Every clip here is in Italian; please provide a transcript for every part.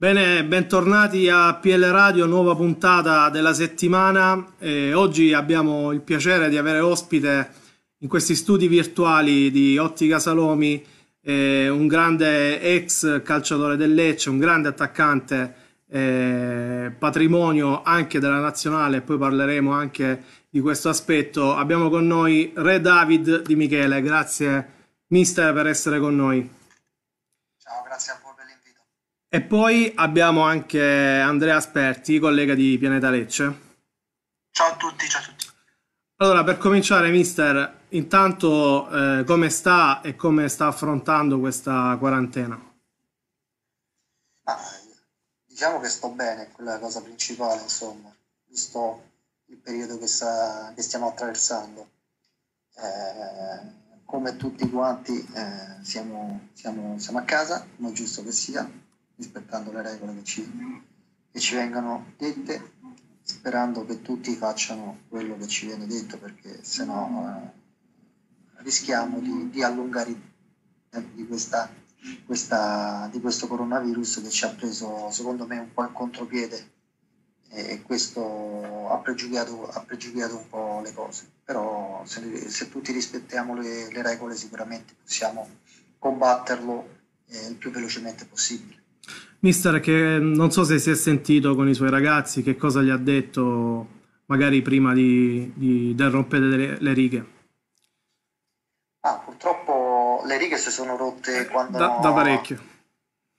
Bene, bentornati a PL Radio, nuova puntata della settimana. Eh, oggi abbiamo il piacere di avere ospite in questi studi virtuali di Ottica Salomi eh, un grande ex calciatore del Lecce, un grande attaccante, eh, patrimonio anche della nazionale, poi parleremo anche di questo aspetto. Abbiamo con noi Re David Di Michele, grazie mister per essere con noi. Ciao, grazie a e poi abbiamo anche Andrea Asperti, collega di Pianeta Lecce. Ciao a tutti, ciao a tutti. Allora, per cominciare, mister, intanto eh, come sta e come sta affrontando questa quarantena? Ah, diciamo che sto bene, quella è la cosa principale, insomma, visto il periodo che, sta, che stiamo attraversando. Eh, come tutti quanti eh, siamo, siamo, siamo a casa, come è giusto che sia, rispettando le regole che ci, che ci vengono dette, sperando che tutti facciano quello che ci viene detto, perché se no eh, rischiamo di, di, allungare i tempi di, questa, questa, di questo coronavirus che ci ha preso, secondo me, un po' in contropiede e questo ha pregiudicato, ha pregiudicato un po' le cose. Però se, se tutti rispettiamo le, le, regole sicuramente possiamo combatterlo eh, il più velocemente possibile. Mister, che non so se si è sentito con i suoi ragazzi, che cosa gli ha detto magari prima di, di, del rompere le, le righe? Ah, purtroppo le righe si sono rotte quando... Da, da parecchio.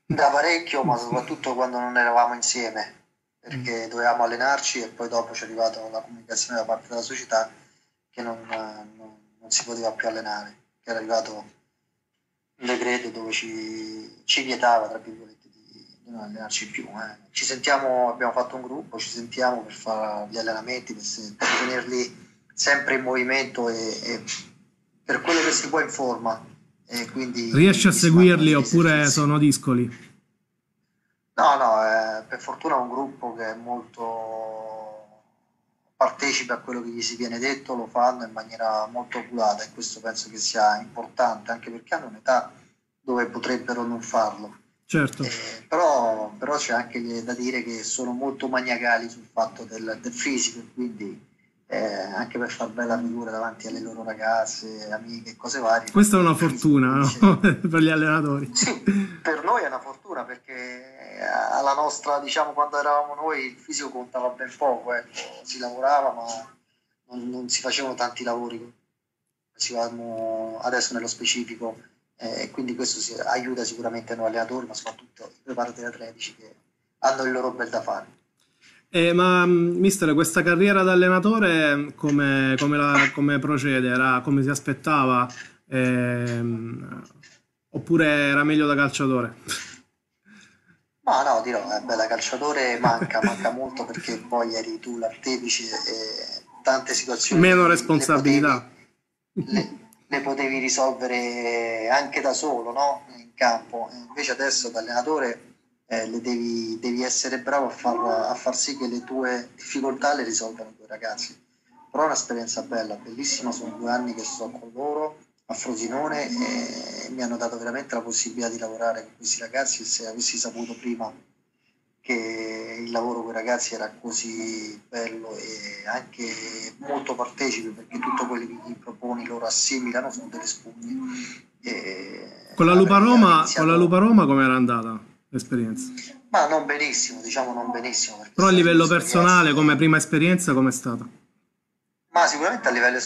Da parecchio, ma soprattutto quando non eravamo insieme, perché mm. dovevamo allenarci e poi dopo ci è arrivata una comunicazione da parte della società che non, non, non si poteva più allenare, che era arrivato un decreto dove ci, ci vietava, tra virgolette, non allenarci più. Eh. Ci sentiamo, abbiamo fatto un gruppo, ci sentiamo per fare gli allenamenti, per, per tenerli sempre in movimento e, e, per quello che si può in forma. E quindi Riesci a seguirli oppure sono discoli? No, no, eh, per fortuna è un gruppo che è molto partecipe a quello che gli si viene detto, lo fanno in maniera molto oculata e questo penso che sia importante anche perché hanno un'età dove potrebbero non farlo Certo. Eh, però, però, c'è anche da dire che sono molto maniacali sul fatto del, del fisico, quindi eh, anche per far bella figura davanti alle loro ragazze, amiche cose varie. Questa è una fortuna no? per gli allenatori. Sì, per noi è una fortuna perché alla nostra, diciamo, quando eravamo noi il fisico contava ben poco, ecco. si lavorava ma non, non si facevano tanti lavori. Adesso nello specifico eh, quindi questo si, aiuta sicuramente noi allenatori, ma soprattutto i preparatori atletici che hanno il loro bel da fare. Eh, ma mister, questa carriera da allenatore come, come, la, come procede? Era come si aspettava? Eh, oppure era meglio da calciatore? No, no, dirò, eh, beh, da calciatore manca, manca molto perché poi eri tu l'artefice e tante situazioni. Meno responsabilità. Le le, potevi risolvere anche da solo no? in campo. Invece adesso da allenatore eh, devi, devi, essere bravo a far, a far, sì che le tue difficoltà le risolvano i tuoi ragazzi. Però è un'esperienza bella, bellissima, sono due anni che sto con loro a Frosinone e mi hanno dato veramente la possibilità di lavorare con questi ragazzi se avessi saputo prima il lavoro con i ragazzi era così bello e anche molto partecipe perché tutto quello che gli proponi loro assimilano sono delle spugne. E con la Lupa Roma, iniziato... con la Lupa Roma come era andata l'esperienza? Ma non benissimo, diciamo non benissimo. Però a livello personale, come prima esperienza, com'è stata? Ma sicuramente a livello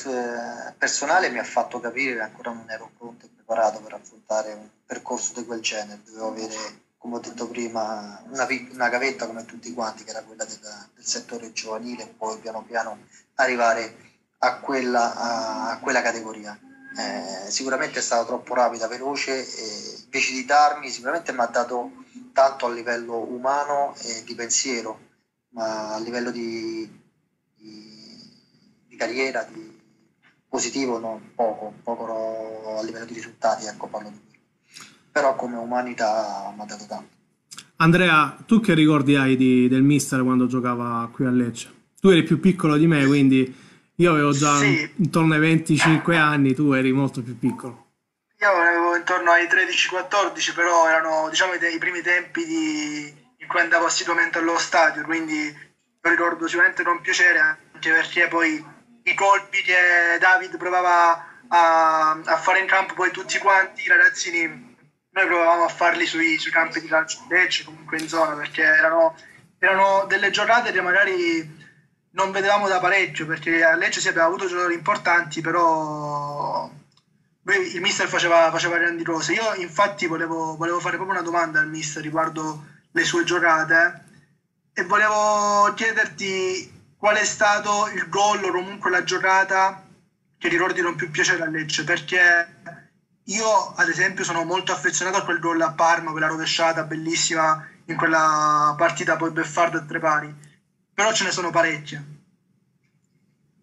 personale mi ha fatto capire che ancora non ero pronto e preparato per affrontare un percorso di quel genere, dovevo avere come ho detto prima, una, una gavetta come tutti quanti, che era quella del, del settore giovanile, poi piano piano arrivare a quella, a quella categoria. Eh, sicuramente è stata troppo rapida, veloce, e invece di darmi, sicuramente mi ha dato tanto a livello umano e di pensiero, ma a livello di, di, di carriera, di positivo, no, poco, poco a livello di risultati, ecco, parlo di però come umanità mi ha dato tanto. Andrea, tu che ricordi hai di, del mister quando giocava qui a Lecce? Tu eri più piccolo di me, quindi io avevo già sì. intorno ai 25 anni, tu eri molto più piccolo. Io avevo intorno ai 13-14, però erano diciamo i, primi tempi di in cui andavo assiduamente allo stadio, quindi lo ricordo sicuramente con piacere, anche perché poi i colpi che David provava a, a fare in campo, poi tutti quanti i ragazzini, noi provavamo a farli sui, sui campi di calcio di Lecce, comunque in zona, perché erano, erano delle giornate che magari non vedevamo da parecchio perché a Lecce si aveva avuto giocatori importanti, però il mister faceva, faceva grandi cose. Io infatti volevo, volevo, fare proprio una domanda al mister riguardo le sue giocate e volevo chiederti qual è stato il gol o comunque la giocata che ricordi con più piacere a Lecce, perché io ad esempio sono molto affezionato a quel gol a Parma, quella rovesciata bellissima in quella partita poi Beffardo e Trepari, però ce ne sono parecchie.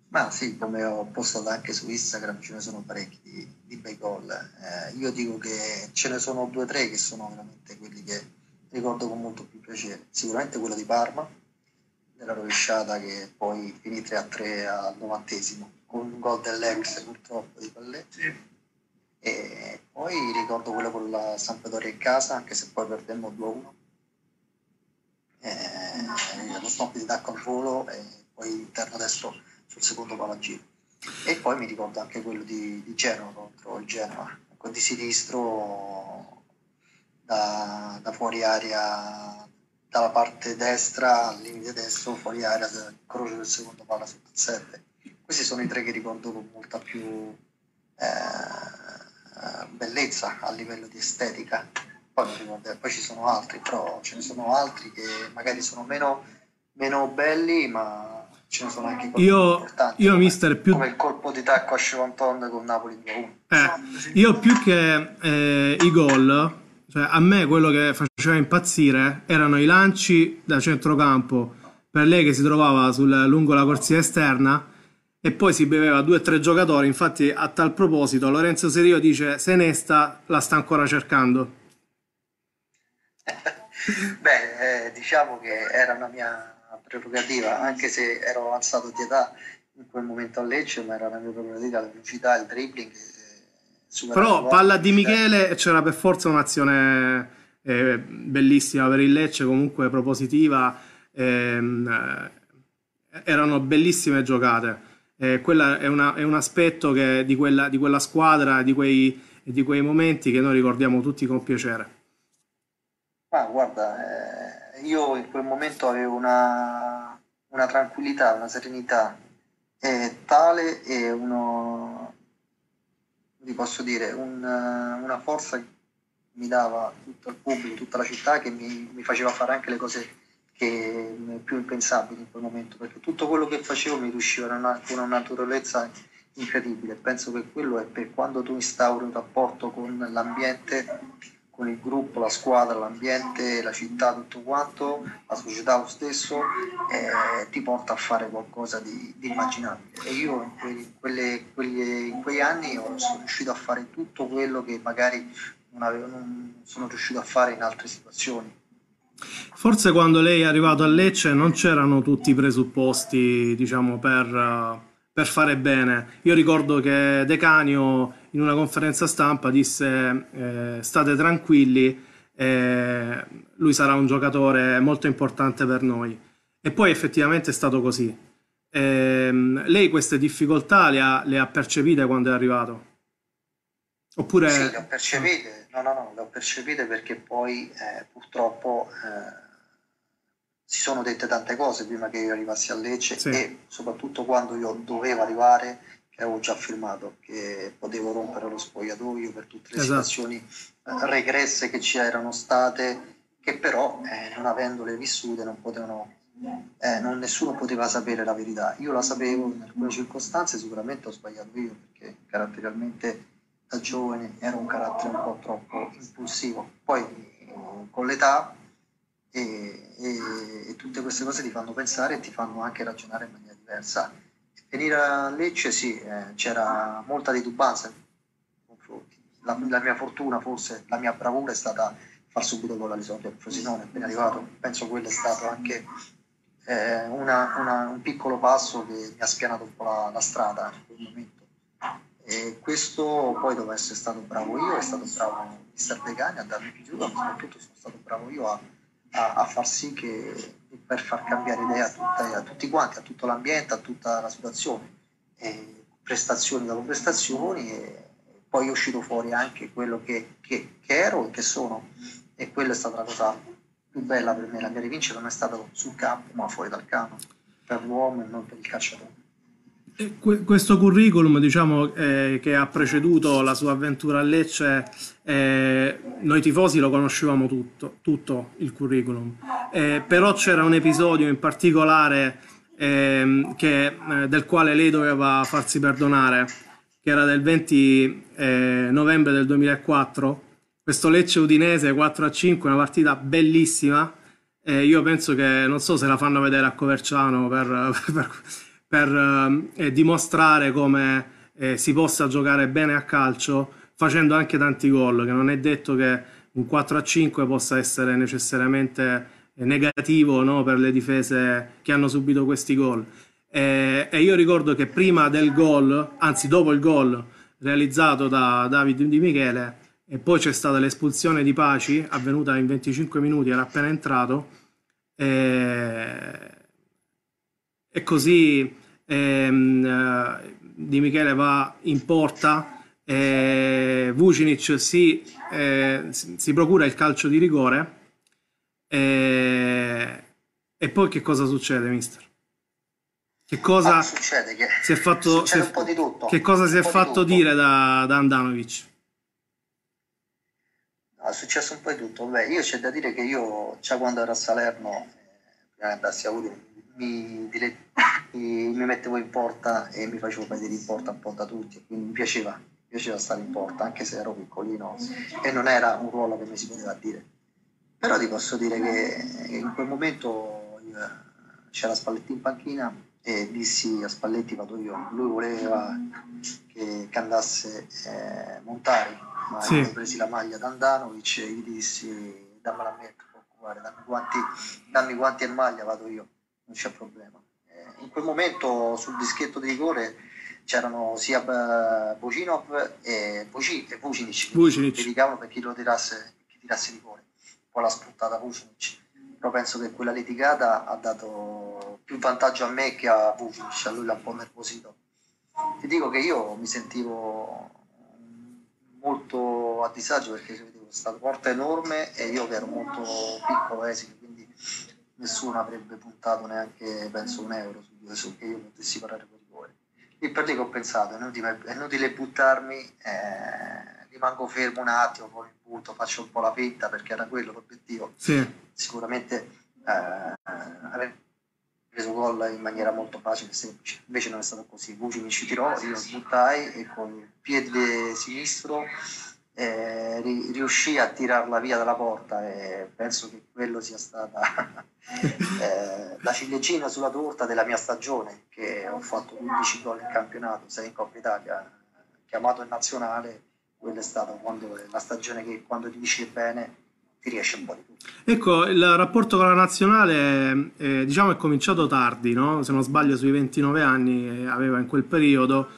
Ma sì, come ho postato anche su Instagram, ce ne sono parecchi di, di bei gol. Eh, io dico che ce ne sono due o tre che sono veramente quelli che ricordo con molto più piacere. Sicuramente quello di Parma, nella rovesciata che poi finì 3 a 3 al novantesimo, con un gol dell'ex purtroppo di Palletti. Sì. E poi ricordo quello con la Sampdoria in casa, anche se poi perdemmo 2 a 1. Eh, lo stop di tacco al volo e poi interno destro sul secondo palo. E poi mi ricordo anche quello di, di Genova contro il Genoa, con di sinistro da, da, fuori area, dalla parte destra al limite destro, fuori area, croce del secondo palo sotto il 7. Questi sono i tre che ricordo con molta più eh, bellezza a livello di estetica. Poi, poi ci sono altri, però ce ne sono altri che magari sono meno, meno belli, ma ce ne sono anche io, importanti. Io, come, mister, più... come il colpo di tacco a Chevanton con Napoli 2-1. Eh, io più che eh, i gol, cioè a me quello che faceva impazzire erano i lanci da centrocampo per lei che si trovava sul, lungo la corsia esterna e poi si beveva due o tre giocatori. Infatti, a tal proposito, Lorenzo Serio dice: Se Nesta la sta ancora cercando. Beh, eh, diciamo che era una mia prerogativa, anche se ero avanzato di età in quel momento a Lecce, ma era la mia prerogativa, la velocità, il dribbling. Eh, Però palla di Michele c'era per forza un'azione eh, bellissima per il Lecce, comunque propositiva, ehm, eh, erano bellissime giocate. Eh, quello è, è, un aspetto che, di, quella, di, quella, squadra, di quei, di quei momenti che noi ricordiamo tutti con piacere. Ah, guarda, eh, io in quel momento avevo una, una tranquillità, una serenità eh, tale e uno, vi posso dire, un, una forza che mi dava tutto il pubblico, tutta la città che mi, mi faceva fare anche le cose che, più impensabili in quel momento, perché tutto quello che facevo mi riusciva con una, una naturalezza incredibile. Penso che quello è per quando tu instauri un rapporto con l'ambiente con il gruppo, la squadra, l'ambiente, la città, tutto quanto, la società lo stesso, eh, ti porta a fare qualcosa di, di immaginabile. E io in, quei, quelle, quelle, in, quegli anni sono riuscito a fare tutto quello che magari non, avevo, non sono riuscito a fare in altre situazioni. Forse quando lei è arrivato a Lecce non c'erano tutti i presupposti, diciamo, per, per fare bene. Io ricordo che Decanio in una conferenza stampa disse eh, state tranquilli, eh, lui sarà un giocatore molto importante per noi. E poi effettivamente è stato così. Eh, lei queste difficoltà le ha, le ha, percepite quando è arrivato? Oppure... Sì, le ho percepite, no, no, no, le ho percepite perché poi eh, purtroppo eh, si sono dette tante cose prima che io arrivassi a Lecce sì. e soprattutto quando io dovevo arrivare avevo già firmato che potevo rompere lo spogliatoio per tutte le esatto. situazioni eh, regresse che ci erano state, che però eh, non avendole vissute non potevano, eh, non, nessuno poteva sapere la verità. Io la sapevo, in alcune circostanze sicuramente ho sbagliato io perché caratterialmente da giovane ero un carattere un po' troppo impulsivo. Poi con l'età e, e, e tutte queste cose ti fanno pensare e ti fanno anche ragionare in maniera diversa Venire a Lecce sì, eh, c'era molta titubanza la, la, mia fortuna, forse la mia bravura è stata far subito gol all'esordio al Frosinone, appena arrivato. Penso quello è stato anche eh, una, una, un piccolo passo che mi ha spianato un po' la, la strada in quel momento. E questo poi dove essere stato bravo io, è stato bravo Mister Degani a darmi più giù, ma soprattutto sono stato bravo io a, a, a far sì che per far cambiare idea a, tutta, a, tutti quanti, a tutto l'ambiente, a tutta la situazione, e prestazioni dopo prestazioni e poi è uscito fuori anche quello che, che, che ero e che sono e quella è stata la cosa più bella per me, la mia rivincita non è stata sul campo ma fuori dal campo, per l'uomo e non per il calciatore. Questo curriculum diciamo, eh, che ha preceduto la sua avventura a Lecce, eh, noi tifosi lo conoscevamo tutto, tutto il curriculum, eh, però c'era un episodio in particolare ehm, che, eh, del quale lei doveva farsi perdonare, che era del 20 eh, novembre del 2004, questo Lecce Udinese 4 a 5, una partita bellissima, io penso che non so se la fanno vedere a Coverciano per, per per eh, dimostrare come eh, si possa giocare bene a calcio facendo anche tanti gol, che non è detto che un 4 a 5 possa essere necessariamente eh, negativo no, per le difese che hanno subito questi gol. E, e io ricordo che prima del gol, anzi dopo il gol realizzato da David Di Michele, e poi c'è stata l'espulsione di Paci, avvenuta in 25 minuti, era appena entrato, e, e così ehm, eh, Di Michele va in porta, eh, Vucinic si, eh, si, procura il calcio di rigore eh, e poi che cosa succede, mister? Che cosa ah, succede? Che si è fatto, si è, un po' di tutto. Che cosa si è fatto dire da, da Andanovic? è successo un po' di tutto. Beh, io c'è da dire che io già quando ero a Salerno, prima di andassi a Udine, mi, mi, mettevo in porta e mi facevo vedere in porta un po' da tutti, quindi mi piaceva, mi piaceva stare in porta, anche se ero piccolino e non era un ruolo che mi si poteva dire. Però ti posso dire che in quel momento c'era Spalletti in panchina e dissi a Spalletti vado io, lui voleva che, che andasse eh, Montari, ma sì. avevo presi la maglia da Andanovic e gli dissi dammela a me, dammi guanti, dammi guanti e maglia, vado io non c'è problema. Eh, in quel momento sul dischetto di rigore c'erano sia Bocinov e, Boci, e Vucinic, Vucinic. che litigavano per chi lo tirasse, chi tirasse rigore. Poi l'ha spuntata Vucinic. Però penso che quella litigata ha dato più vantaggio a me che a Vucinic, a lui l'ha un po' nervosito. Ti dico che io mi sentivo molto a disagio perché vedevo questa porta enorme e io che ero molto piccolo, esile, quindi nessuno avrebbe puntato neanche, penso, un euro su, su che io potessi parare con rigore. Lì che ho pensato, è inutile, è inutile buttarmi, eh, rimango fermo un attimo, poi mi butto, faccio un po' la finta perché era quello l'obiettivo. Sì. Sicuramente eh, aver preso gol in maniera molto facile e semplice, invece non è stato così. Vuci mi ci tirò, io buttai e con il piede sinistro eh, riuscì a tirarla via dalla porta e penso che quello sia stata eh, la ciliegina sulla torta della mia stagione che ho fatto 11 gol in campionato 6 in Coppa Italia chiamato in nazionale quella è stata quando, la stagione che quando ti dici bene ti riesce un po' di tutto ecco il rapporto con la nazionale eh, diciamo è cominciato tardi no? se non sbaglio sui 29 anni aveva in quel periodo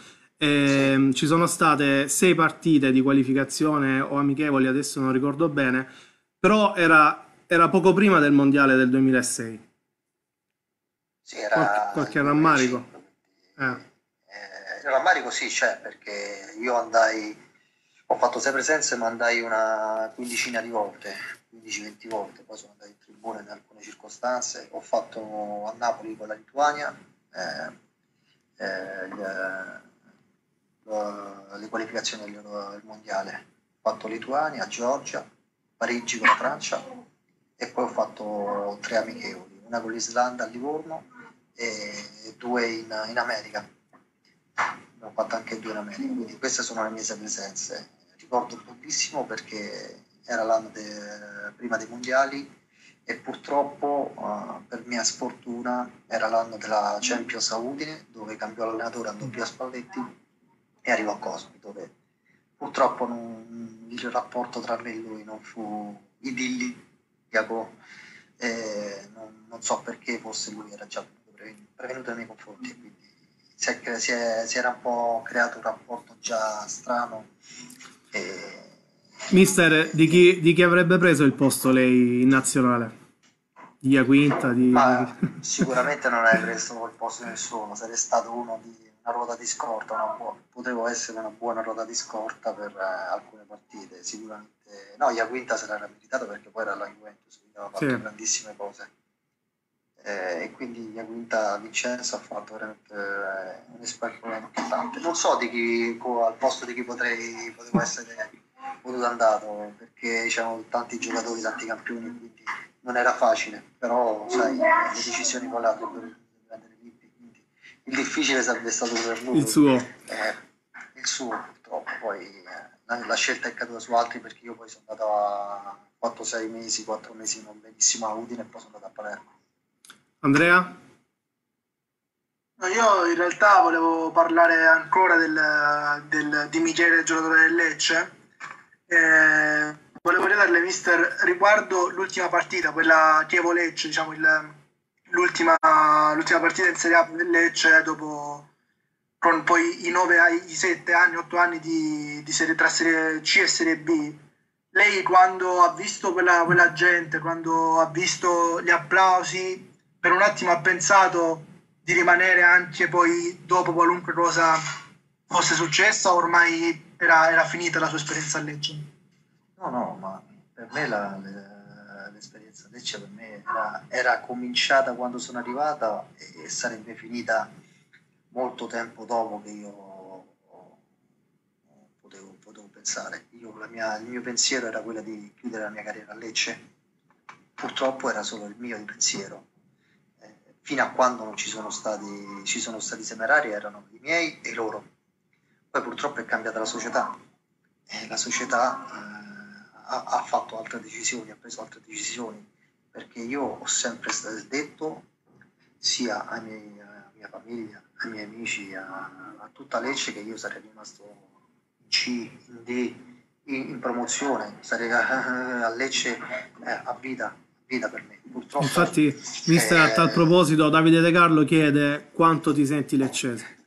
eh, sì. Ci sono state sei partite di qualificazione o amichevoli, adesso non ricordo bene, però era, era poco prima del mondiale del 2006. Sì, era qualche, qualche rammarico. Eh. Eh, rammarico sì c'è perché io andai, ho fatto sei presenze ma andai una quindicina di volte, 15-20 volte, poi sono andato in tribuna in alcune circostanze, ho fatto a Napoli con la Lituania, eh, eh, uh, le qualificazioni del, mondiale. Ho fatto Lituania, Georgia, Parigi con la Francia e poi ho fatto tre amichevoli, una con l'Islanda a Livorno e due in, in America. Ho fatto anche due in America, quindi queste sono le mie presenze. Ricordo pochissimo perché era l'anno de, prima dei mondiali e purtroppo uh, per mia sfortuna era l'anno della Champions a dove cambiò l'allenatore andò via Spalletti e arrivò a Cosmi, dove purtroppo non, il rapporto tra me e lui non fu idilliaco, eh, non, non, so perché forse lui era già prevenuto nei miei confronti quindi si, è, si, è, si, era un po' creato un rapporto già strano. E... Mister, di chi, di chi avrebbe preso il posto lei in nazionale? di Iaquinta. Di... Ma sicuramente non avrei preso il posto di nessuno, sarei stato uno di una ruota di scorta, buona, potevo essere una buona ruota di scorta per eh, alcune partite, sicuramente. No, Iaquinta se l'era meritato perché poi era la Juventus, quindi aveva fatto sì. grandissime cose. Eh, e quindi Iaquinta Vincenzo ha fatto veramente eh, un esperto importante. Non so di chi, al posto di chi potrei, potevo essere potuto andato, perché c'erano tanti giocatori, tanti campioni, quindi non era facile, però sai, le decisioni con l'altro il difficile sarebbe stato per lui. Il suo. Eh, il suo purtroppo, poi eh, la, scelta è caduta su altri perché io poi sono andato a 4-6 mesi, 4 mesi non benissimo a Udine e poi sono andato a Palermo. Andrea? No, io in realtà volevo parlare ancora del, del, di Michele, giocatore del Lecce. Eh, volevo chiederle, mister, riguardo l'ultima partita, quella Chievo-Lecce, diciamo il, l'ultima, l'ultima, partita in Serie A del Lecce dopo con poi i 9, i 7 anni, 8 anni di, di serie, tra Serie C e Serie B. Lei quando ha visto quella, quella gente, quando ha visto gli applausi, per un attimo ha pensato di rimanere anche poi dopo qualunque cosa fosse successa, ormai era, era finita la sua esperienza a Lecce? No, no, ma per me la, l'esperienza Lecce per me era, era, cominciata quando sono arrivata e sarebbe finita molto tempo dopo che io potevo, potevo pensare. Io, mia, il mio pensiero era quello di chiudere la mia carriera a Lecce. Purtroppo era solo il mio pensiero. Eh, fino a quando non ci sono stati, ci sono stati semerari erano i miei e loro. Poi purtroppo è cambiata la società. E la società... Eh, ha, ha, fatto altre decisioni, ha preso altre decisioni, perché io ho sempre detto sia ai miei, alla mia famiglia, ai miei amici, a, a, tutta Lecce che io sarei rimasto in C, in D, in, in promozione, sarei a, a Lecce eh, a vita, vita per me. Purtroppo, Infatti, mister, eh, a tal proposito, Davide De Carlo chiede quanto ti senti leccese.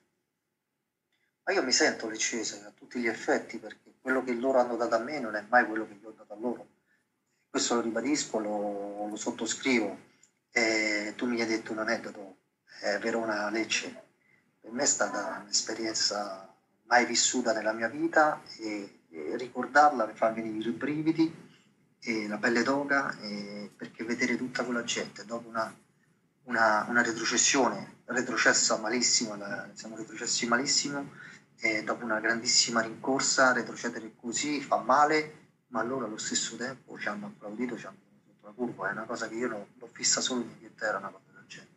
Ma io mi sento leccese a tutti gli effetti perché quello che loro hanno dato a me non è mai quello che io ho dato a loro. Questo lo ribadisco, lo, lo sottoscrivo. E tu mi hai detto un aneddoto, eh, Verona-Lecce. Per me è stata un'esperienza mai vissuta nella mia vita e, e ricordarla mi fa venire i brividi e la pelle d'oca e perché vedere tutta quella gente dopo una, una, una retrocessione, retrocessa malissimo, siamo retrocessi malissimo, e dopo una grandissima rincorsa retrocedere così fa male, ma loro allo stesso tempo ci hanno applaudito, ci hanno sotto la curva, è una cosa che io l'ho, l'ho vista solo in Inghilterra, una cosa del genere.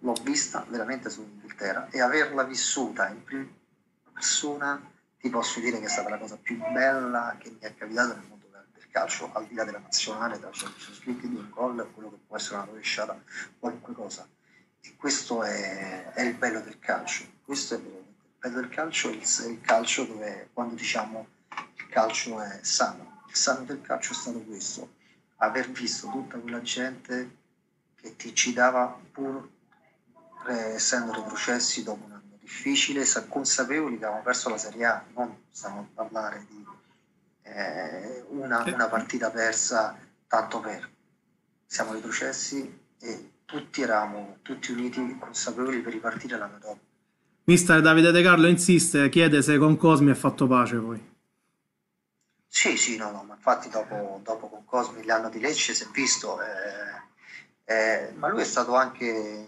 L'ho vista veramente solo in Inghilterra e averla vissuta in prima persona ti posso dire che è stata la cosa più bella che mi è capitata nel mondo del calcio, al di là della nazionale, della Champions League, di un gol, quello che può essere una rovesciata, qualunque cosa. E questo è, è il bello del calcio, questo è il bello del calcio è il, il calcio dove quando diciamo il calcio è sano. Il sano del calcio è stato questo, aver visto tutta quella gente che ti ci dava pur eh, essendo retrocessi dopo un anno difficile, consapevoli che avevamo perso la Serie A, non stiamo a parlare di eh, una, una partita persa tanto per. Siamo retrocessi e tutti eravamo tutti uniti consapevoli per ripartire l'anno dopo. Mister Davide De Carlo insiste, chiede se con Cosmi ha fatto pace poi. Sì, sì, no, no, ma infatti dopo, dopo con Cosmi l'anno di Lecce si è visto, eh, eh, ma lui è stato anche,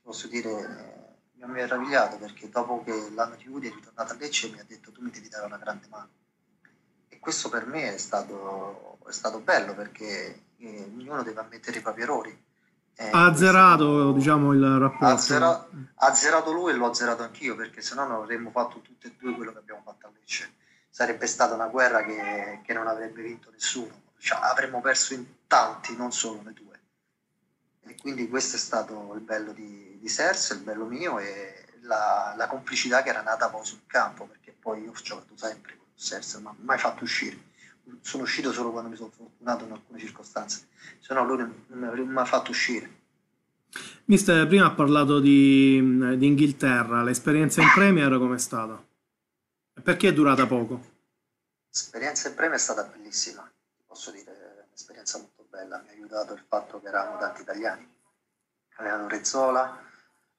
posso dire, mi ha meravigliato perché dopo che l'anno di Udi è ritornato a Lecce mi ha detto tu mi devi dare una grande mano. E questo per me è stato, è stato bello perché eh, ognuno deve ammettere i propri errori ha azzerato diciamo, il rapporto. Ha azzerato, azzerato lui e l'ho azzerato anch'io perché se no non avremmo fatto tutte e due quello che abbiamo fatto a Lecce. Sarebbe stata una guerra che, che non avrebbe vinto nessuno. Cioè, avremmo perso in tanti, non solo noi due. E quindi questo è stato il bello di, di Serse, il bello mio e la, la, complicità che era nata poi sul campo perché poi io ho giocato sempre con Serse, ma mai fatto uscire sono uscito solo quando mi sono fortunato in alcune circostanze, se no lui non mi avrebbe mai fatto uscire. Mister, prima ha parlato di, di Inghilterra, l'esperienza in Premier com'è stata? Perché è durata poco? L'esperienza in Premier è stata bellissima, posso dire, un'esperienza molto bella, mi ha aiutato il fatto che eravamo tanti italiani. Avevano Rezzola,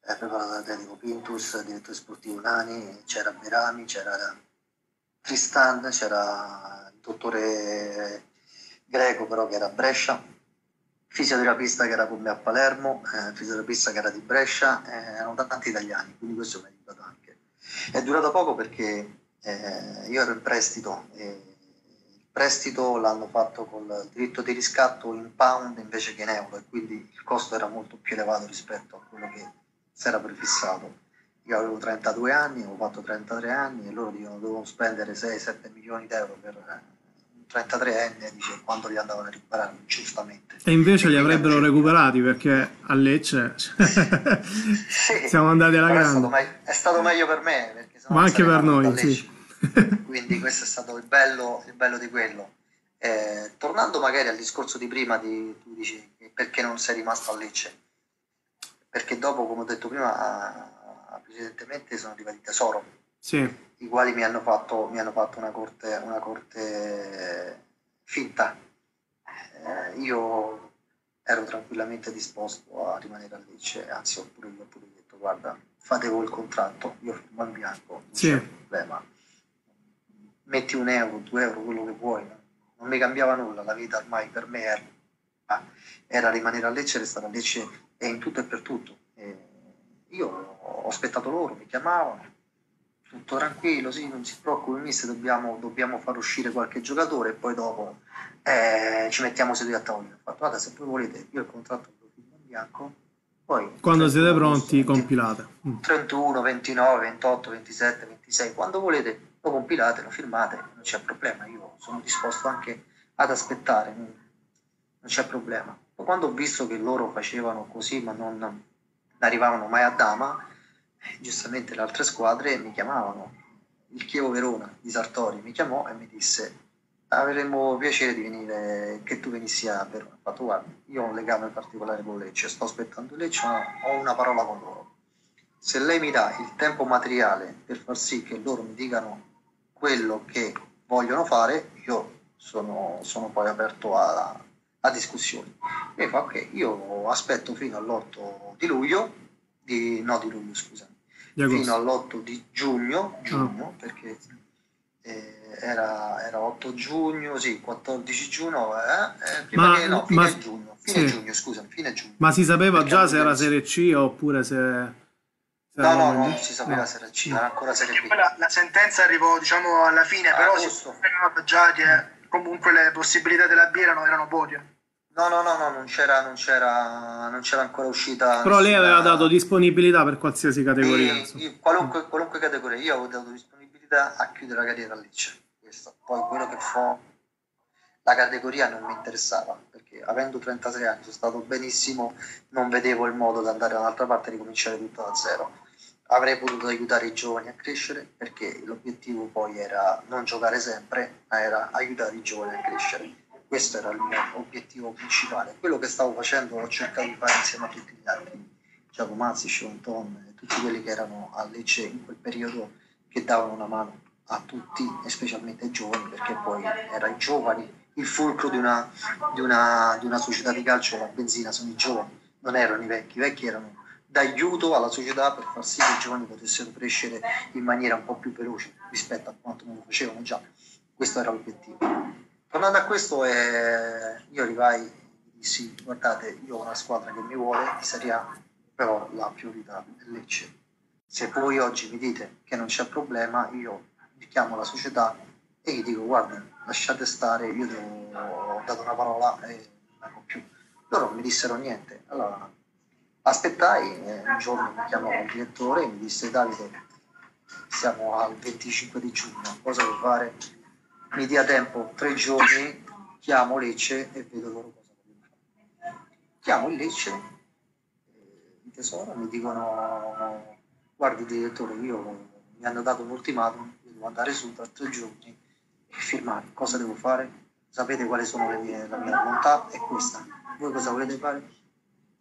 eh, preparato da Atletico Pintus, direttore sportivo Nani, c'era Berami, c'era Tristan, c'era dottore Greco però che era a Brescia, fisioterapista che era con me a Palermo, eh, fisioterapista che era di Brescia, eh, erano tanti italiani, quindi questo mi ha aiutato anche. È durato poco perché eh, io ero in prestito e il prestito l'hanno fatto con il diritto di riscatto in pound invece che in euro e quindi il costo era molto più elevato rispetto a quello che si era prefissato. Io avevo 32 anni, avevo fatto 33 anni e loro dicono dovevo spendere 6-7 milioni di euro per un 33enne, dice quanto li andavano a recuperare, giustamente. E invece li avrebbero recuperati perché a Lecce sì, siamo andati alla grande. È stato, meglio, è stato meglio per me, ma anche per noi, sì. Quindi questo è stato il bello, il bello di quello. Eh, tornando magari al discorso di prima, di, tu dici perché non sei rimasto a Lecce? Perché dopo, come ho detto prima, precedentemente sono arrivati Tesoro, sì. i quali mi hanno fatto, mi hanno fatto una, corte, una corte finta. Eh, io ero tranquillamente disposto a rimanere a Lecce, anzi ho pure ho pure detto guarda fate voi il contratto, io firmo in bianco, non sì. c'è problema. Metti un euro, due euro, quello che vuoi, non mi cambiava nulla, la vita ormai per me era, era rimanere a Lecce, restare a Lecce e in tutto e per tutto. E io ho aspettato loro, mi chiamavano, tutto tranquillo, sì, non si preoccupi, mister, dobbiamo, dobbiamo far uscire qualche giocatore e poi dopo eh, ci mettiamo seduti a tavolino. Ho fatto, guarda, se voi volete, io il contratto lo firmo in bianco, poi, quando siete pronti, compilate. 31, 29, 28, 27, 26, quando volete lo compilate, lo firmate, non c'è problema. Io sono disposto anche ad aspettare, non c'è problema. Quando ho visto che loro facevano così, ma non arrivavano mai a Dama, giustamente le altre squadre mi chiamavano. Il Chievo Verona di Sartori mi chiamò e mi disse avremmo piacere di venire, che tu venissi a Verona. Ho fatto, guarda, io ho un legame particolare con Lecce, sto aspettando Lecce, ma ho una parola con loro. Se lei mi dà il tempo materiale per far sì che loro mi dicano quello che vogliono fare, io sono, sono poi aperto a, a discussioni. E fa ok, io aspetto fino all'8 di luglio, di, no di luglio scusami, fino all'8 di giugno, giugno oh. perché eh, era, era, 8 giugno, sì, 14 giugno, eh, eh, prima ma, che, no, fine ma, giugno, fine sì. giugno, scusami, fine giugno. Ma si sapeva già se era Serie C oppure se... se no, no, non si sapeva no. Serie C, era ancora Serie B. La, la, sentenza arrivò, diciamo, alla fine, però si sapeva già che comunque le possibilità della B erano, erano poche. No, no, no, no, non c'era, non c'era, non c'era ancora uscita. Però lei aveva dato disponibilità per qualsiasi categoria. E, io, qualunque, qualunque, categoria, io avevo dato disponibilità a chiudere la carriera a Lecce questo. Poi quello che fa la categoria non mi interessava, perché avendo 36 anni sono stato benissimo, non vedevo il modo di andare da un'altra parte e ricominciare tutto da zero. Avrei potuto aiutare i giovani a crescere, perché l'obiettivo poi era non giocare sempre, ma era aiutare i giovani a crescere. Questo era il mio obiettivo principale. Quello che stavo facendo ho cercato di fare insieme a tutti gli altri, Giacomazzi, Scionton e tutti quelli che erano a Lecce in quel periodo che davano una mano a tutti e specialmente ai giovani perché poi era i giovani il fulcro di una, di, una, di una, società di calcio la benzina sono i giovani. Non erano i vecchi i vecchi erano d'aiuto alla società per far sì che i giovani potessero crescere in maniera un po' più veloce rispetto a quanto non lo facevano già. Questo era l'obiettivo tornando a questo eh, io arrivai dissi guardate io ho una squadra che mi vuole di Serie A però la priorità è Lecce se voi oggi mi dite che non c'è problema io chiamo la società e gli dico guarda lasciate stare, io devo, ho dato una parola e non vengo più. Loro non mi dissero niente. Allora aspettai e un giorno mi chiamò il direttore e mi disse Davide siamo al 25 di giugno, cosa devo fare? Mi dia tempo, tre giorni, chiamo Lecce e vedo loro cosa vogliono fare. Chiamo il Lecce, eh, in tesoro, mi dicono guardi direttore, io mi hanno dato un ultimatum devo andare su per tre giorni e firmare. Cosa devo fare? Sapete quali sono le mie, la mia volontà? È questa. Voi cosa volete fare?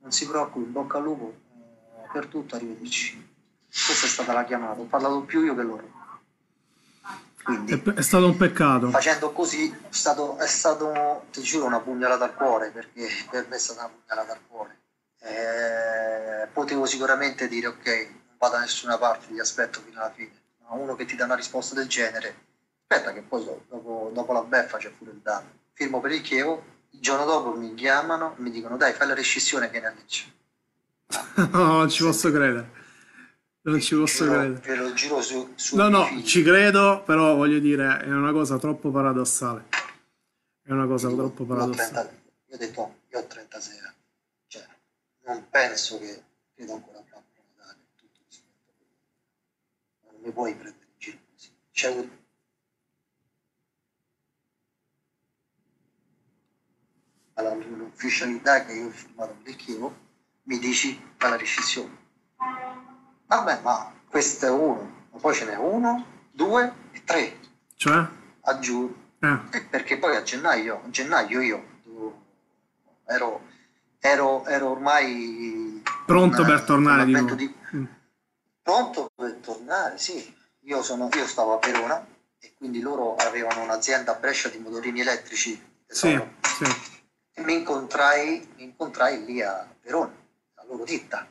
Non si preoccupi, bocca al lupo eh, per tutto, arrivederci. Questa è stata la chiamata, ho parlato più io che loro. Quindi, è, è, stato un peccato. Facendo così è stato, è stato, ti giuro, una pugnalata al cuore, perché per me è stata una pugnalata al cuore. Eh, potevo sicuramente dire ok, non vado da nessuna parte, ti aspetto fino alla fine. Ma uno che ti dà una risposta del genere, aspetta che poi dopo, dopo la beffa c'è pure il danno. Firmo per il Chievo, il giorno dopo mi chiamano e mi dicono dai fai la rescissione che ne Lecce. no, non ci posso credere. Non ci posso ve credere. Ve lo giro su, su No, no, figli. ci credo, però voglio dire, è una cosa troppo paradossale. È una cosa io, troppo paradossale. 30, io ho detto, io ho 36 anni. Cioè, non penso che credo ancora a Babbo Natale, tutto rispetto Non mi puoi prendere in giro così. C'è alla l'ufficialità che io ho firmato Chievo, mi dici alla rescissione Vabbè, ma questo è uno, ma poi ce n'è uno, due e tre. Cioè? Aggiungo. Eh. Eh, perché poi a gennaio, a gennaio io ero, ero, ero ormai pronto per tornare di nuovo. Di... Mm. Pronto per tornare, sì. Io, sono, io stavo a Verona e quindi loro avevano un'azienda a Brescia di motorini elettrici. Sì, sì. E mi incontrai, mi incontrai lì a Verona, la loro ditta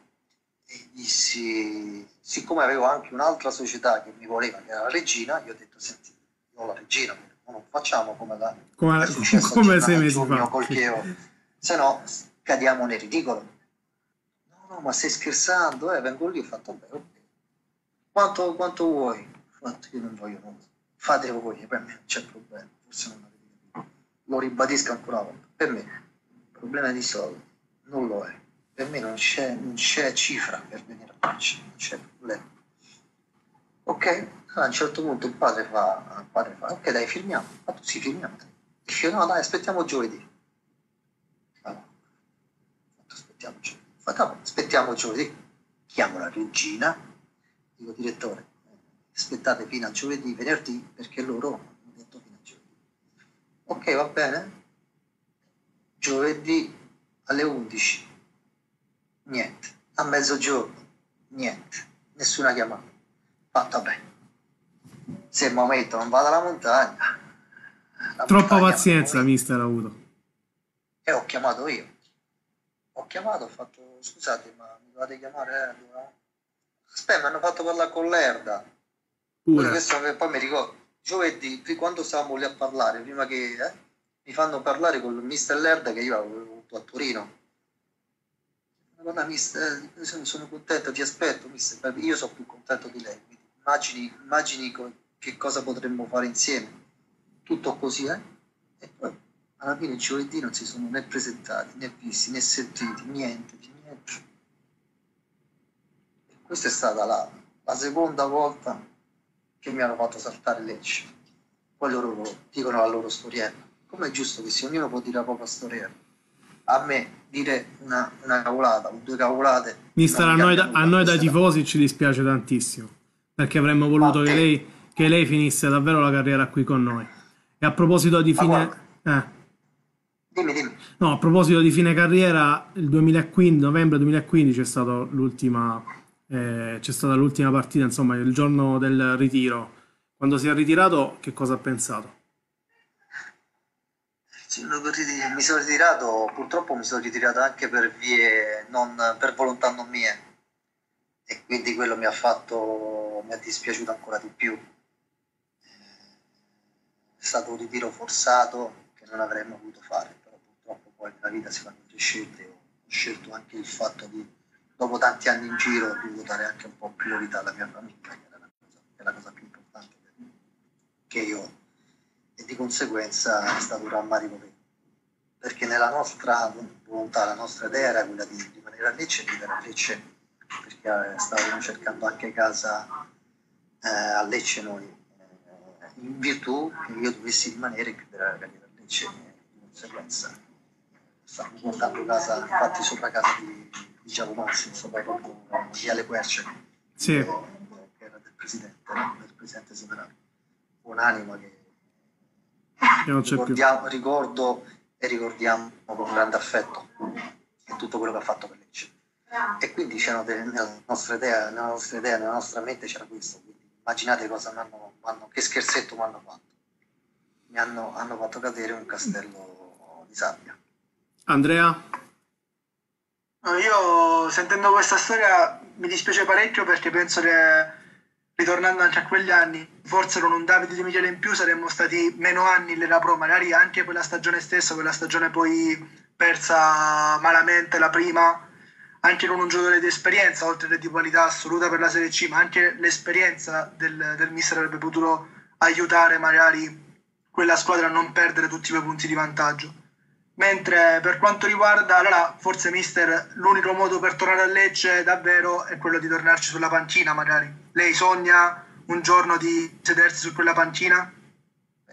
e dissi, siccome avevo anche un'altra società che mi voleva, che era la regina, io ho detto, senti, io ho la regina, non facciamo come la come, è come sei mesi fa. Col Chievo, se no cadiamo nel ridicolo. No, no, ma stai scherzando? Eh, vengo lì, ho fatto, beh, ok. Quanto, quanto vuoi? Ho fatto, io non voglio nulla. Fate voi, per me non c'è problema, forse non avete capito. Lo ribadisco ancora una volta, per me il problema di soldi non lo è per me non c'è, non c'è cifra per venire a Brescia, non c'è problema. Ok? Allora, a un certo punto il padre fa, il padre fa ok dai firmiamo, ma tu sì firmiamo. Dice no dai aspettiamo giovedì. Allora, aspettiamo giovedì. Fa, aspettiamo giovedì. Chiamo la regina, dico direttore, aspettate fino a giovedì, venerdì, perché loro hanno detto fino a giovedì. Ok, va bene? Giovedì alle 11 niente. A mezzogiorno, niente. Nessuna chiamata. Fatta bene. Se il momento non vado alla montagna... La Troppa montagna pazienza, mister, ha avuto. E ho chiamato io. Ho chiamato, ho fatto, scusate, ma mi dovete chiamare? Eh, dove... Aspetta, mi hanno fatto parlare con l'Erda. Pure. Questo, poi mi ricordo, giovedì, quando stavamo lì a parlare, prima che eh, mi fanno parlare con il mister Lerda che io avevo avuto a Torino guarda mister, sono contento, ti aspetto mister, io sono più contento di lei, immagini, immagini che cosa potremmo fare insieme, tutto così, eh? E poi alla fine giovedì non si sono né presentati, né visti, né sentiti, niente, niente. E questa è stata la, la seconda volta che mi hanno fatto saltare Lecce. Poi loro dicono la loro storiella. Come è giusto che sia, ognuno può dire la propria storiella a me dire una, una cavolata o due cavolate. Mister, a noi, da, a noi da tifosi ci dispiace tantissimo perché avremmo voluto che lei, che lei, finisse davvero la carriera qui con noi. E a proposito di fine. Eh. Dimmi, dimmi. No, a proposito di fine carriera, il 2015, novembre 2015 c'è, stato l'ultima, eh, c'è stata l'ultima partita, insomma, il giorno del ritiro. Quando si è ritirato, che cosa ha pensato? Mi sono ritirato, purtroppo mi sono ritirato anche per vie, non, per volontà non mie. E quindi quello mi ha fatto, mi ha dispiaciuto ancora di più. È stato un ritiro forzato che non avremmo voluto fare, però purtroppo poi nella vita si fanno delle scelte, ho scelto anche il fatto di, dopo tanti anni in giro, ho dovuto dare anche un po' priorità alla mia famiglia, che è la cosa, la cosa più importante che io ho e di conseguenza è stato un rammarico perché nella nostra volontà, la nostra idea era quella di rimanere a Lecce e vivere a Lecce perché eh, stavamo cercando anche casa eh, a Lecce noi eh, in virtù che io dovessi rimanere e chiudere la carriera a Lecce di conseguenza. Stavamo portando casa infatti sopra casa di, di Giacomassi insomma proprio via Le Querce sì. che, che era del presidente del presidente Semerano un'anima che ricordiamo, ricordo e ricordiamo con grande affetto e tutto quello che ha fatto per Lecce. E quindi c'erano delle, nella nostra idea, nella nostra idea, nella nostra mente c'era questo. Quindi immaginate cosa mi hanno, che scherzetto mi hanno fatto. Mi hanno, hanno fatto cadere un castello di sabbia. Andrea? io sentendo questa storia mi dispiace parecchio perché penso che ritornando anche a quegli anni, forse con un Davide Di Michele in più saremmo stati meno anni nella Pro, magari anche quella stagione stessa, quella stagione poi persa malamente la prima, anche con un giocatore di esperienza, oltre che di qualità assoluta per la Serie C, ma anche l'esperienza del, del mister avrebbe potuto aiutare magari quella squadra a non perdere tutti quei punti di vantaggio. Mentre per quanto riguarda, allora forse mister, l'unico modo per tornare a Lecce davvero è quello di tornarci sulla panchina magari. Lei sogna un giorno di sedersi su quella panchina?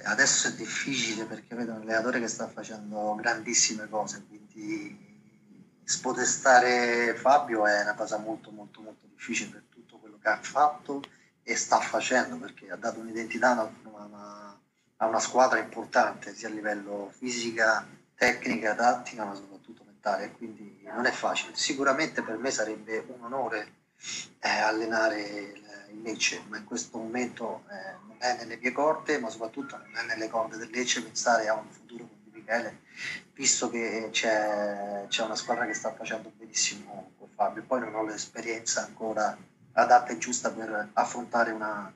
Adesso è difficile perché vedo un allenatore che sta facendo grandissime cose, quindi spodestare Fabio è una cosa molto molto molto difficile per tutto quello che ha fatto e sta facendo perché ha dato un'identità a una, a una squadra importante sia a livello fisica, tecnica, tattica ma soprattutto mentale quindi non è facile. Sicuramente per me sarebbe un onore eh, allenare il Lecce ma in questo momento eh, non è nelle mie corde ma soprattutto non è nelle corde del Lecce pensare a un futuro con Di Michele visto che c'è, c'è una squadra che sta facendo benissimo con Fabio poi non ho l'esperienza ancora adatta e giusta per affrontare una,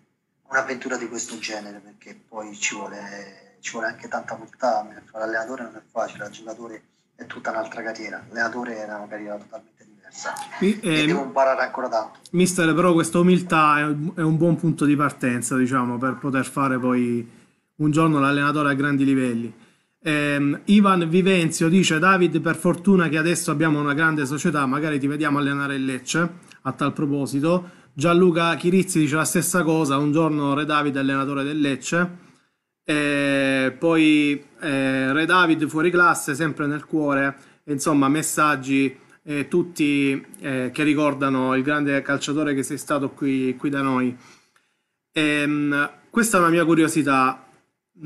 un'avventura di questo genere perché poi ci vuole, ci vuole anche tanta volontà fare allenatore non è facile, il giocatore è tutta un'altra carriera l'allenatore è una carriera totalmente diversa Mi, eh, e devo imparare ancora tanto mister però questa umiltà è un, è un buon punto di partenza diciamo per poter fare poi un giorno l'allenatore a grandi livelli eh, Ivan Vivenzio dice David per fortuna che adesso abbiamo una grande società magari ti vediamo allenare il Lecce a tal proposito. Gianluca Chirizzi dice la stessa cosa, un giorno Re David allenatore del Lecce. E poi eh, Re David fuori classe, sempre nel cuore, insomma messaggi eh, tutti eh, che ricordano il grande calciatore che sei stato qui, qui da noi. E, ehm, questa è una mia curiosità.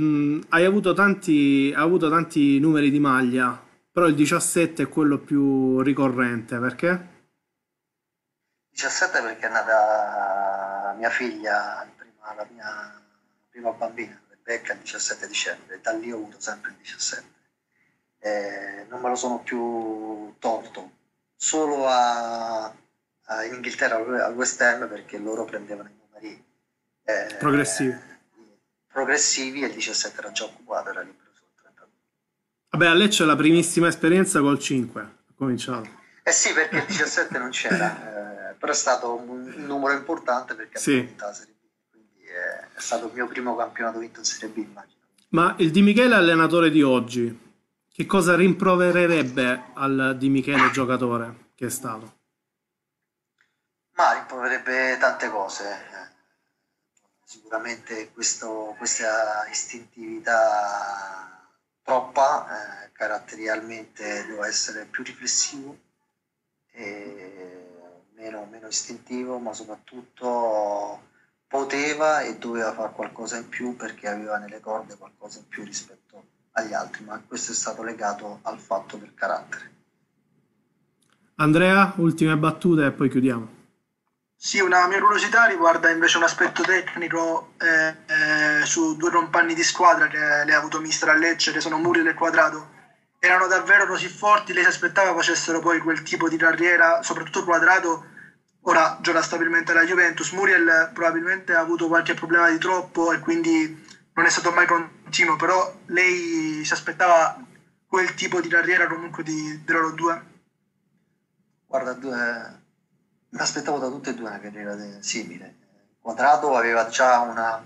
Mm, hai, avuto tanti, hai avuto tanti numeri di maglia, però il 17 è quello più ricorrente, perché? 17 perché è nata mia figlia, prima, la mia prima bambina, Rebecca, il 17 dicembre, da lì ho avuto sempre il 17. Eh, non me lo sono più tolto, solo a, a, in Inghilterra al West Ham perché loro prendevano i numeri eh, progressivi. progressivi e il 17 era già occupato, era libero solo 32. Vabbè, a Lecce la primissima esperienza col 5, ha cominciato. Eh sì, perché il 17 non c'era. Eh, però è stato un, un numero importante perché sì. la Serie B, quindi è, è, stato il mio primo campionato vinto in Serie B, immagino. Ma il Di Michele allenatore di oggi, che cosa rimprovererebbe al Di Michele giocatore che è stato? Ma rimproverebbe tante cose. Sicuramente questo, questa istintività troppa, eh, caratterialmente doveva essere più riflessivo e meno, meno istintivo, ma soprattutto poteva e doveva fare qualcosa in più perché aveva nelle corde qualcosa in più rispetto agli altri, ma questo è stato legato al fatto del carattere. Andrea, ultime battute e poi chiudiamo. Sì, una mia curiosità riguarda invece un aspetto tecnico eh, eh, su due compagni di squadra che le ha avuto mister a Lecce, che sono Muriel e Quadrato. Erano davvero così forti, lei si aspettava facessero poi quel tipo di carriera, soprattutto Quadrato, Ora gioca stabilmente la Juventus. Muriel probabilmente ha avuto qualche problema di troppo e quindi non è stato mai continuo, però lei si aspettava quel tipo di carriera comunque di, di loro due? Guarda, due, mi aspettavo da tutte e due una carriera simile. Quadrato aveva già una,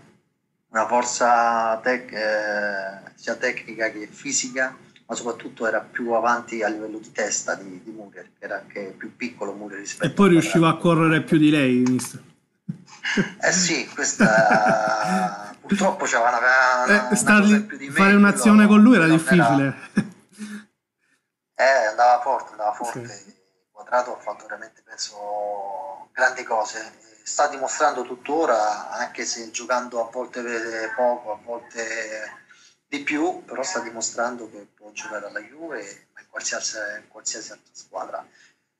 una forza tec, eh, sia tecnica che fisica ma soprattutto era più avanti a livello di testa di, di Muriel, che era anche più piccolo Muriel rispetto E poi riusciva a correre più di lei, mister. Eh sì, questa purtroppo c'era una, una, eh, una più di me, fare un'azione con lui era difficile. Era... Eh, andava forte, andava forte. Sì. Quadrato ha fatto veramente, penso, grandi cose. Sta dimostrando tuttora, anche se giocando a volte poco, a volte di più, però sta dimostrando che può giocare alla Juve, ma in qualsiasi, in qualsiasi altra squadra.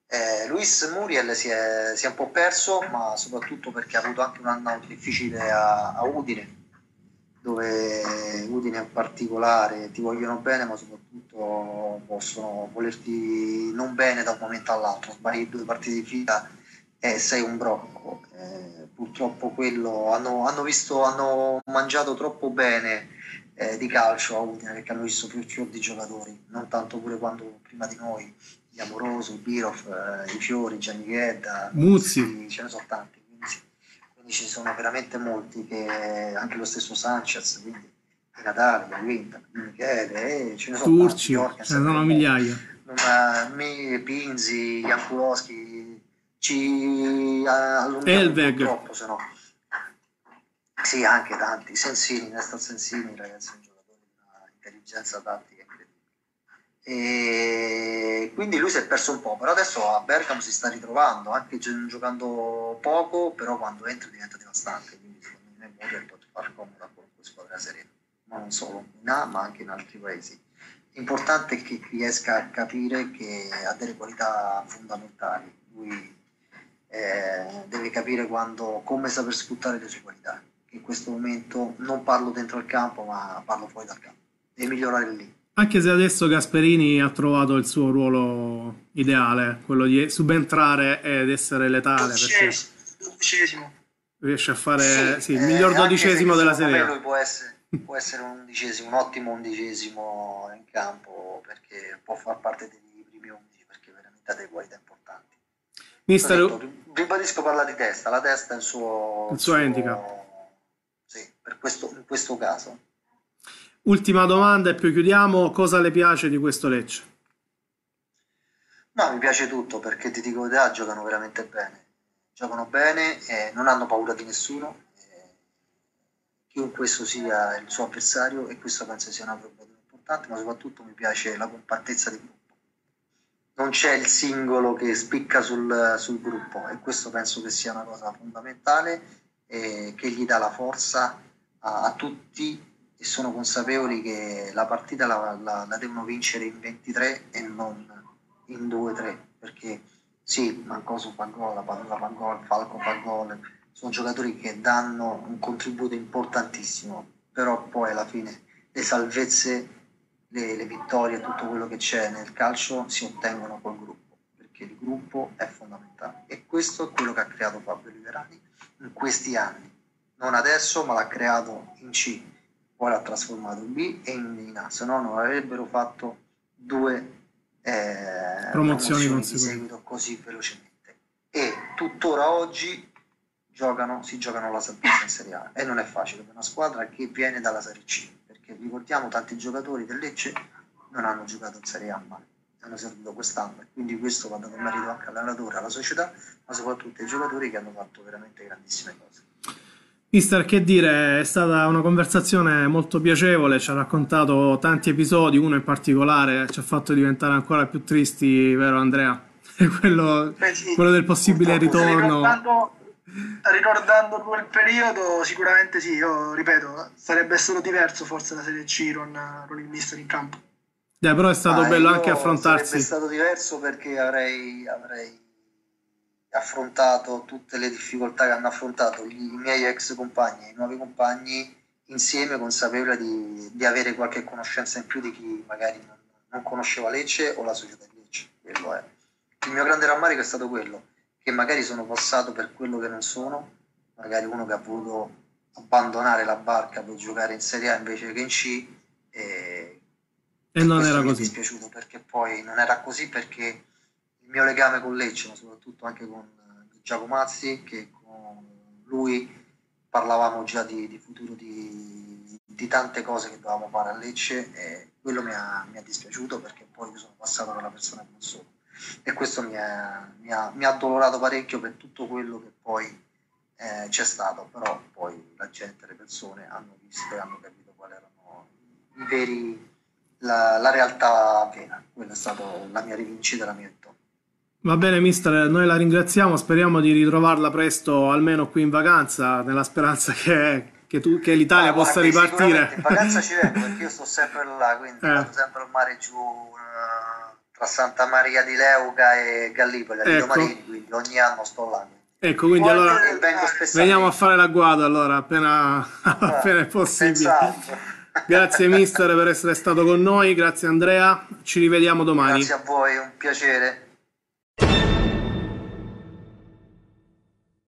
Eh, Luis Muriel si è, si è, un po' perso, ma soprattutto perché ha avuto anche un anno difficile a, a Udine, dove Udine in particolare ti vogliono bene, ma soprattutto possono volerti non bene da un momento all'altro. Sbagli due partite di fila e sei un brocco. Eh, purtroppo quello hanno, hanno, visto, hanno mangiato troppo bene eh, di calcio a Udine perché hanno visto più fior di giocatori, non tanto pure quando prima di noi di Amoroso, Birov, eh, i Fiori, Gianni Ghedda, Muzzi, ce ne sono tanti, quindi, quindi, ci sono veramente molti, che, anche lo stesso Sanchez, quindi di Natale, Vinta, Michele, eh, ce ne sono Turci, tanti, ce ne sono migliaia. Una, me, Pinzi, Jankulowski, ci allunghiamo troppo, se no. Sì, anche tanti, Sensini, Nestor Sensini, ragazzi, un giocatore di una intelligenza tattica e quindi lui si è perso un po', però adesso a Bergamo si sta ritrovando, anche giocando poco, però quando entra diventa devastante, quindi secondo me Muriel può far comodo a qualunque squadra seria, ma non solo in A ma anche in altri paesi. L'importante è che riesca a capire che ha delle qualità fondamentali, lui eh, deve capire quando, come saper sfruttare le sue qualità, in questo momento non parlo dentro il campo ma parlo fuori dal campo, deve migliorare lì anche se adesso Gasperini ha trovato il suo ruolo ideale, quello di subentrare ed essere letale. Dodicesimo. Riesce a fare sì, sì, il miglior eh, dodicesimo della serie. Lui può essere, può essere un undicesimo, un ottimo undicesimo in campo perché può far parte dei primi undici perché veramente ha delle qualità importanti. Mister... Detto, ribadisco parla di testa, la testa è il suo, il suo, suo handicap. Questo, in questo caso. Ultima domanda e poi chiudiamo. Cosa le piace di questo Lecce? No, mi piace tutto perché ti dico che giocano veramente bene. Giocano bene e non hanno paura di nessuno. Chiunque questo sia il suo avversario e questo penso sia una problema importante, ma soprattutto mi piace la compattezza di gruppo. Non c'è il singolo che spicca sul, sul gruppo e questo penso che sia una cosa fondamentale e che gli dà la forza a, a tutti e sono consapevoli che la partita la, la, la devono vincere in 23 e non in 2-3 perché sì, Mancoso fa gol, la Padula fa gol, Falco fa gol, sono giocatori che danno un contributo importantissimo, però poi alla fine le salvezze, le, le vittorie, tutto quello che c'è nel calcio si ottengono col gruppo, perché il gruppo è fondamentale. E questo è quello che ha creato Fabio Liberani in questi anni, non adesso ma l'ha creato in C poi l'ha trasformato in B e in A, se no non avrebbero fatto due eh, promozioni, promozioni di seguito così velocemente. E tuttora oggi giocano, si giocano la salvezza in Serie A e non è facile per una squadra che viene dalla Serie C, perché ricordiamo tanti giocatori del Lecce non hanno giocato in Serie A mai, hanno servito quest'anno e quindi questo va dato merito anche all'allenatore, alla società, ma soprattutto ai giocatori che hanno fatto veramente grandissime cose. Mister, che dire, è stata una conversazione molto piacevole, ci ha raccontato tanti episodi, uno in particolare ci ha fatto diventare ancora più tristi, vero Andrea? quello, Beh, sì. quello del possibile ritorno. Ricordando, ricordando, quel periodo, sicuramente sì, io ripeto, sarebbe stato diverso forse la Serie C con, con il mister in campo. Dai, però è stato ah, bello anche affrontarsi. Sarebbe stato diverso perché avrei, avrei affrontato tutte le difficoltà che hanno affrontato i miei ex compagni e i nuovi compagni insieme consapevole di, di, avere qualche conoscenza in più di chi magari non, non conosceva Lecce o la società di Lecce. Quello è. Il mio grande rammarico è stato quello, che magari sono passato per quello che non sono, magari uno che ha voluto abbandonare la barca per giocare in Serie A invece che in C e, e non era così. Mi è dispiaciuto perché poi non era così perché il mio legame con Lecce, ma soprattutto anche con eh, Giacomazzi, che con lui parlavamo già di, di futuro di, di, tante cose che dovevamo fare a Lecce e quello mi ha, mi ha dispiaciuto perché poi io sono passato per la persona che non sono e questo mi, è, mi, ha, mi ha addolorato parecchio per tutto quello che poi eh, c'è stato, però poi la gente, le persone hanno visto e hanno capito quali erano i veri, la, la realtà vera, quella è stata la mia rivincita, la mia vittoria. Va bene, mister, noi la ringraziamo, speriamo di ritrovarla presto, almeno qui in vacanza, nella speranza che, che, tu, che l'Italia ah, possa ripartire. In vacanza ci vengo perché io sto sempre là, quindi eh. vado sempre al mare giù, uh, tra Santa Maria di Leuca e Gallipoli, Ecco. Quindi ogni anno sto là. Ecco, quindi Poi- allora E spessamente. veniamo a fare l'agguato allora, appena, appena è possibile. Grazie mister per essere stato con noi, grazie Andrea, ci rivediamo domani. Grazie a voi, un piacere.